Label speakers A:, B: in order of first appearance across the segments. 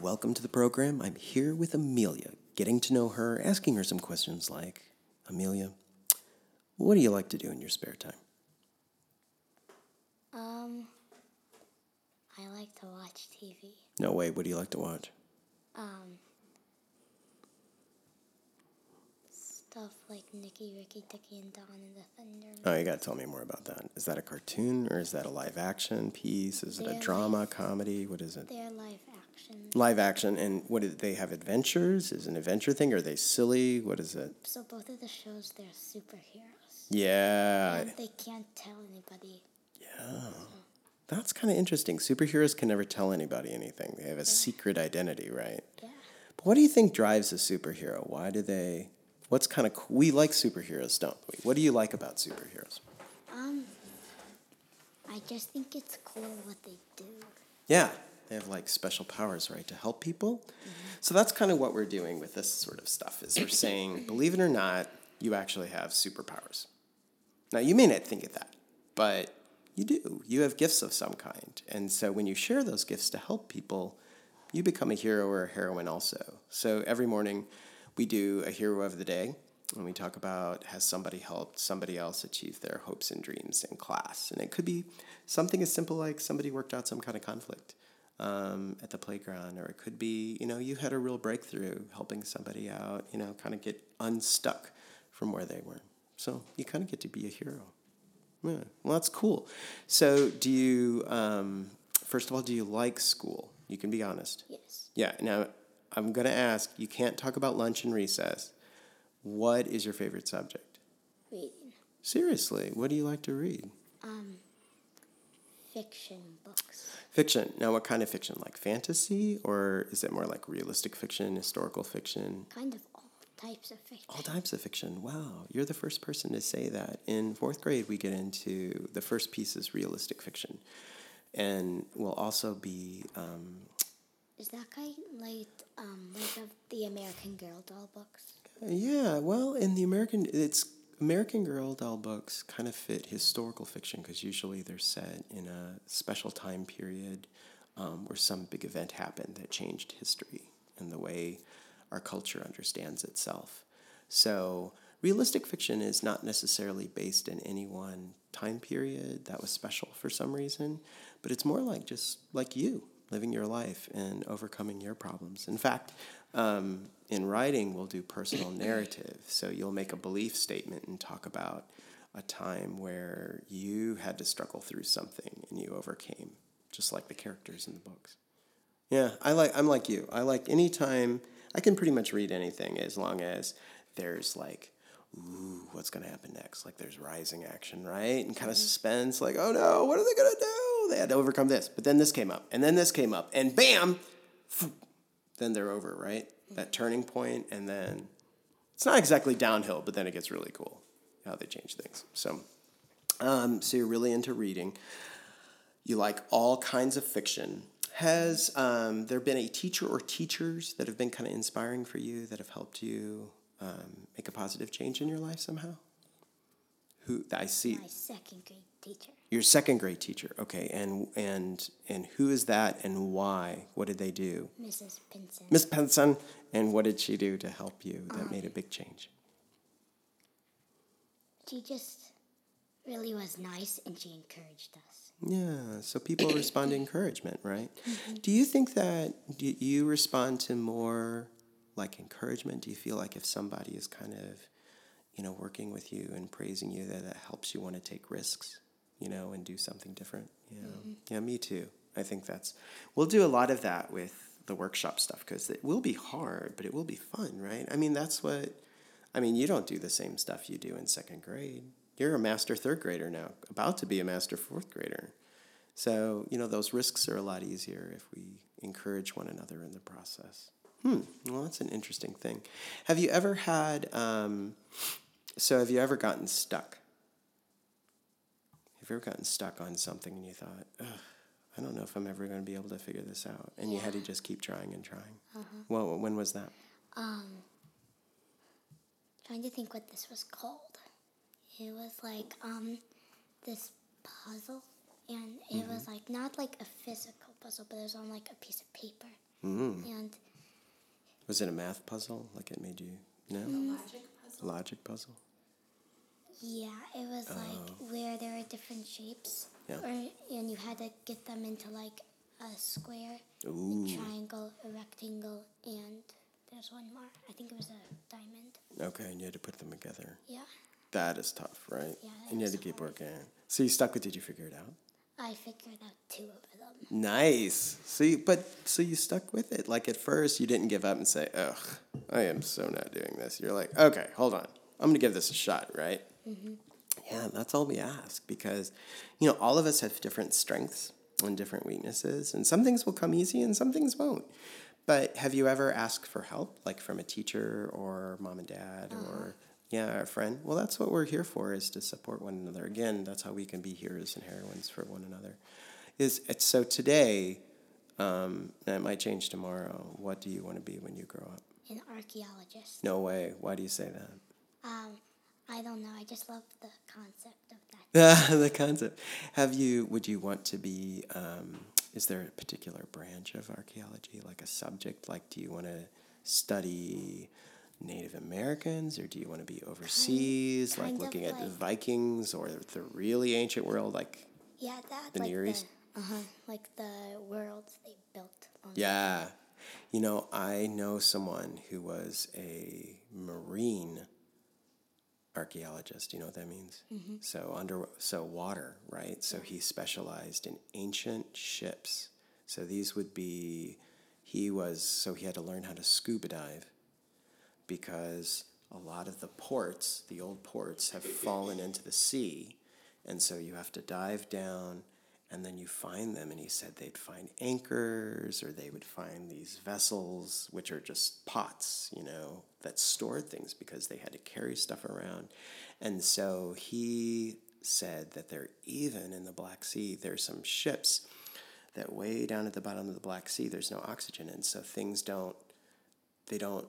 A: Welcome to the program. I'm here with Amelia, getting to know her, asking her some questions like Amelia, what do you like to do in your spare time?
B: Um, I like to watch TV.
A: No way, what do you like to watch?
B: Stuff like Nicky, Ricky, Dicky, and Dawn and the Thunder.
A: Oh, you gotta tell me more about that. Is that a cartoon or is that a live action piece? Is it a
B: They're
A: drama, comedy? What is it?
B: They're live action.
A: Live action, and what do they have adventures? Is it an adventure thing? Are they silly? What is it?
B: So both of the shows, they're superheroes.
A: Yeah,
B: And they can't tell anybody. Yeah.
A: That's kind of interesting. Superheroes can never tell anybody anything. They have a secret identity, right?
B: Yeah.
A: But what do you think drives a superhero? Why do they? What's kind of cool? We like superheroes, don't we? What do you like about superheroes?
B: Um, I just think it's cool what they do.
A: Yeah, they have like special powers, right, to help people. So that's kind of what we're doing with this sort of stuff. Is we're saying, believe it or not, you actually have superpowers. Now you may not think of that, but you do. You have gifts of some kind, and so when you share those gifts to help people, you become a hero or a heroine also. So every morning, we do a hero of the day. And we talk about has somebody helped somebody else achieve their hopes and dreams in class. And it could be something as simple like somebody worked out some kind of conflict um, at the playground, or it could be, you know, you had a real breakthrough helping somebody out, you know, kind of get unstuck from where they were. So you kind of get to be a hero. Yeah, well, that's cool. So, do you, um, first of all, do you like school? You can be honest.
B: Yes.
A: Yeah. Now, I'm going to ask. You can't talk about lunch and recess. What is your favorite subject?
B: Reading.
A: Seriously, what do you like to read?
B: Um, fiction books.
A: Fiction. Now, what kind of fiction? Like fantasy, or is it more like realistic fiction, historical fiction?
B: Kind of all types of fiction.
A: All types of fiction. Wow, you're the first person to say that. In fourth grade, we get into the first piece is realistic fiction, and we'll also be um,
B: Is that kind like um like of the American Girl doll books?
A: Yeah, well, in the American, it's American Girl doll books kind of fit historical fiction because usually they're set in a special time period um, where some big event happened that changed history and the way our culture understands itself. So, realistic fiction is not necessarily based in any one time period that was special for some reason, but it's more like just like you living your life and overcoming your problems. In fact, um, in writing, we'll do personal narrative. So you'll make a belief statement and talk about a time where you had to struggle through something and you overcame, just like the characters in the books. Yeah, I like. I'm like you. I like any time. I can pretty much read anything as long as there's like, ooh, what's gonna happen next? Like there's rising action, right? And kind of suspense. Like, oh no, what are they gonna do? They had to overcome this, but then this came up, and then this came up, and bam, then they're over, right? That turning point, and then it's not exactly downhill, but then it gets really cool how they change things. So, um, so you're really into reading. You like all kinds of fiction. Has um, there been a teacher or teachers that have been kind of inspiring for you that have helped you um, make a positive change in your life somehow? Who I see
B: My second grade teacher.
A: your second grade teacher, okay, and and and who is that and why? What did they do?
B: Mrs. Pinson.
A: Miss Penson, and what did she do to help you that made a um, big change?
B: She just really was nice and she encouraged us.
A: Yeah, so people respond to encouragement, right? Mm-hmm. Do you think that do you respond to more like encouragement? Do you feel like if somebody is kind of, you know, working with you and praising you, that that helps you want to take risks, you know, and do something different? Yeah, yeah, me too. I think that's. We'll do a lot of that with the workshop stuff because it will be hard, but it will be fun, right? I mean, that's what. I mean, you don't do the same stuff you do in second grade. You're a master third grader now, about to be a master fourth grader. So, you know, those risks are a lot easier if we encourage one another in the process. Hmm, well, that's an interesting thing. Have you ever had, um, so have you ever gotten stuck? Have you ever gotten stuck on something and you thought, Ugh, I don't know if I'm ever going to be able to figure this out? And you had to just keep trying and trying. Well, when was that?
B: Um, trying to think what this was called. It was like um, this puzzle, and it was like not like a physical puzzle, but it was on like a piece of paper. Mm-hmm. And
A: Was it a math puzzle? Like it made you no
C: Logic puzzle.
A: logic puzzle?
B: Yeah, it was oh. like where there were different shapes.
A: Yeah.
B: Or, and you had to get them into like a square,
A: Ooh.
B: a triangle, a rectangle, and there's one more. I think it was a diamond.
A: Okay, and you had to put them together.
B: Yeah.
A: That is tough, right?
B: Yeah,
A: and you had to keep
B: hard.
A: working. So you stuck with? Did you figure it out?
B: I figured out two of them.
A: Nice. So, but so you stuck with it. Like at first, you didn't give up and say, "Ugh, I am so not doing this." You're like, "Okay, hold on, I'm gonna give this a shot." Right? Yeah, that's all we ask because, you know, all of us have different strengths and different weaknesses, and some things will come easy and some things won't. But have you ever asked for help, like from a teacher or mom and dad or yeah, a friend? Well, that's what we're here for is to support one another. Again, that's how we can be heroes and heroines for one another. Is so today, um, and it might change tomorrow. What do you want to be when you grow up?
B: An archaeologist.
A: No way. Why do you say that?
B: Um, I don't know. I just love the concept of that.
A: the concept. Have you? Would you want to be? Um, is there a particular branch of archaeology, like a subject? Like, do you want to study Native Americans, or do you want to be overseas,
B: kind
A: like
B: of
A: looking at the Vikings or the really ancient world? Like,
B: Yeah, that
A: The
B: like
A: Near East?
B: uh huh, like the worlds they built. On
A: yeah, you know, I know someone who was a marine archaeologist. You know what that means? Mm-hmm. So under so water, right? So he specialized in ancient ships. So these would be he was so he had to learn how to scuba dive because a lot of the ports, the old ports have fallen into the sea and so you have to dive down and then you find them and he said they'd find anchors or they would find these vessels which are just pots you know that stored things because they had to carry stuff around. And so he said that there even in the black sea. There's some ships that way down at the bottom of the black sea there's no oxygen and so things don't they don't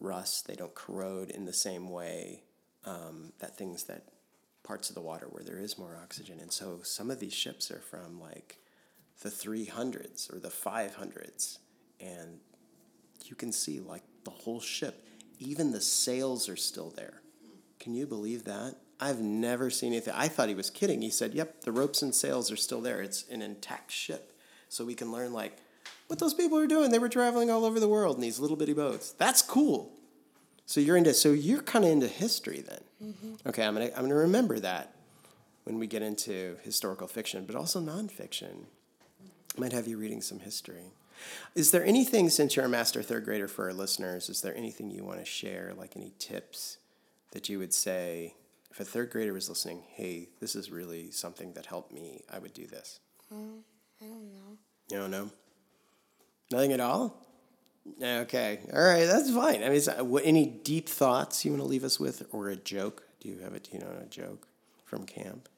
A: rust they don't corrode in the same way um, that things that parts of the water where there is more oxygen. And so some of these ships are from like the 300s or the 500s. And you can see like the whole ship, even the sails are still there. Can you believe that? I've never seen anything. I thought he was kidding. He said, yep, the ropes and sails are still there. It's an intact ship. So we can learn like what those people are doing. They were traveling all over the world in these little bitty boats. That's cool. So you're into so you're kind of into history then. Mm-hmm. Okay, I'm gonna I'm gonna remember that when we get into historical fiction, but also nonfiction. I might have you reading some history. Is there anything since you're a master third grader for our listeners? Is there anything you want to share, like any tips that you would say if a third grader was listening? Hey, this is really something that helped me. I would do this.
B: Mm, I don't know.
A: You don't know? Nothing at all? Okay. All right. That's fine. I mean, what, any deep thoughts you want to leave us with or a joke? Do you have it? Do you know a joke from camp?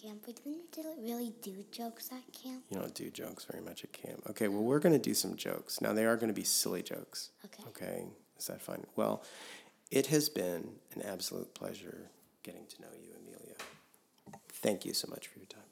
B: Camp. We didn't really- really do jokes at camp.
A: You don't do jokes very much at camp. Okay. Well, we're going to do some jokes. Now, they are going to be silly jokes.
B: Okay.
A: Okay. Is that fine? Well, it has been an absolute pleasure getting to know you, Amelia. Thank you so much for your time.